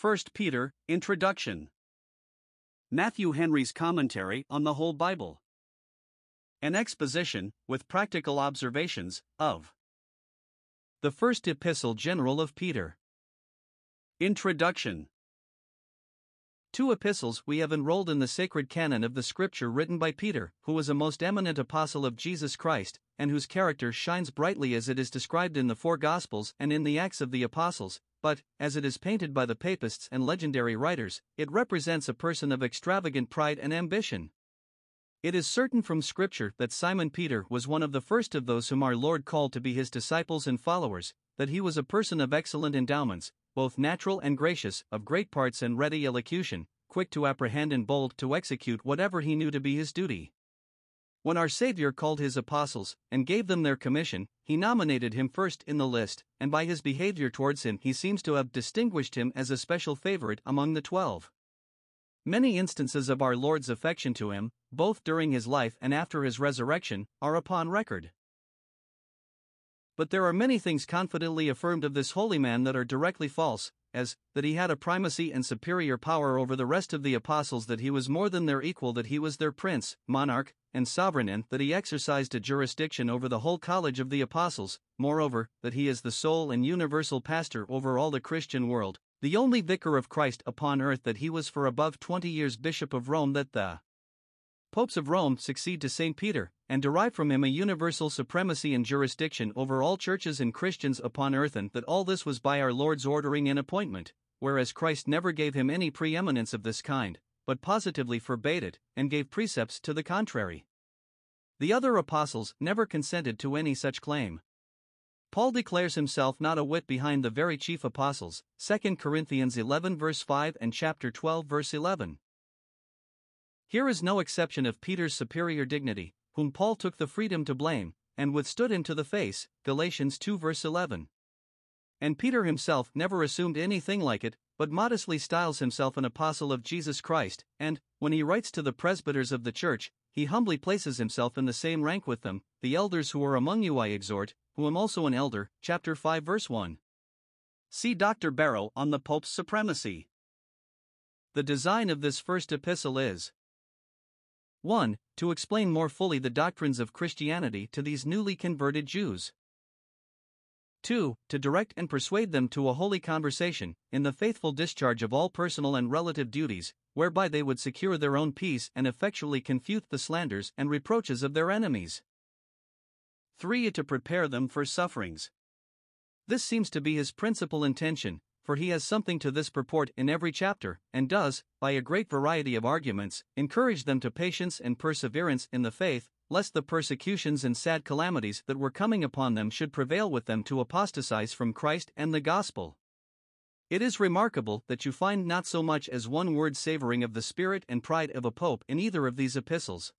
1 Peter, Introduction. Matthew Henry's Commentary on the Whole Bible. An exposition, with practical observations, of the First Epistle General of Peter. Introduction. Two epistles we have enrolled in the sacred canon of the Scripture written by Peter, who was a most eminent apostle of Jesus Christ, and whose character shines brightly as it is described in the four Gospels and in the Acts of the Apostles, but, as it is painted by the papists and legendary writers, it represents a person of extravagant pride and ambition. It is certain from Scripture that Simon Peter was one of the first of those whom our Lord called to be his disciples and followers, that he was a person of excellent endowments, both natural and gracious, of great parts and ready elocution, quick to apprehend and bold to execute whatever he knew to be his duty. When our Savior called his apostles and gave them their commission, he nominated him first in the list, and by his behavior towards him he seems to have distinguished him as a special favorite among the twelve. Many instances of our Lord's affection to him, both during his life and after his resurrection, are upon record. But there are many things confidently affirmed of this holy man that are directly false, as that he had a primacy and superior power over the rest of the apostles, that he was more than their equal, that he was their prince, monarch, and sovereign, and that he exercised a jurisdiction over the whole college of the apostles, moreover, that he is the sole and universal pastor over all the Christian world, the only vicar of Christ upon earth, that he was for above twenty years bishop of Rome, that the popes of Rome succeed to St. Peter, and derive from him a universal supremacy and jurisdiction over all churches and Christians upon earth, and that all this was by our Lord's ordering and appointment, whereas Christ never gave him any preeminence of this kind, but positively forbade it, and gave precepts to the contrary. The other apostles never consented to any such claim. Paul declares himself not a whit behind the very chief apostles, 2 Corinthians 11 verse 5 and chapter 12 verse 11. Here is no exception of Peter's superior dignity, whom Paul took the freedom to blame, and withstood him to the face, Galatians 2 verse 11. And Peter himself never assumed anything like it, but modestly styles himself an apostle of Jesus Christ, and, when he writes to the presbyters of the church, he humbly places himself in the same rank with them, the elders who are among you I exhort, who am also an elder, chapter 5 verse 1. See Dr. Barrow on the Pope's supremacy. The design of this first epistle is 1. To explain more fully the doctrines of Christianity to these newly converted Jews. 2. To direct and persuade them to a holy conversation, in the faithful discharge of all personal and relative duties, whereby they would secure their own peace and effectually confute the slanders and reproaches of their enemies. 3. To prepare them for sufferings. This seems to be his principal intention, for he has something to this purport in every chapter, and does, by a great variety of arguments, encourage them to patience and perseverance in the faith, lest the persecutions and sad calamities that were coming upon them should prevail with them to apostatize from Christ and the gospel. It is remarkable that you find not so much as one word savoring of the spirit and pride of a pope in either of these epistles.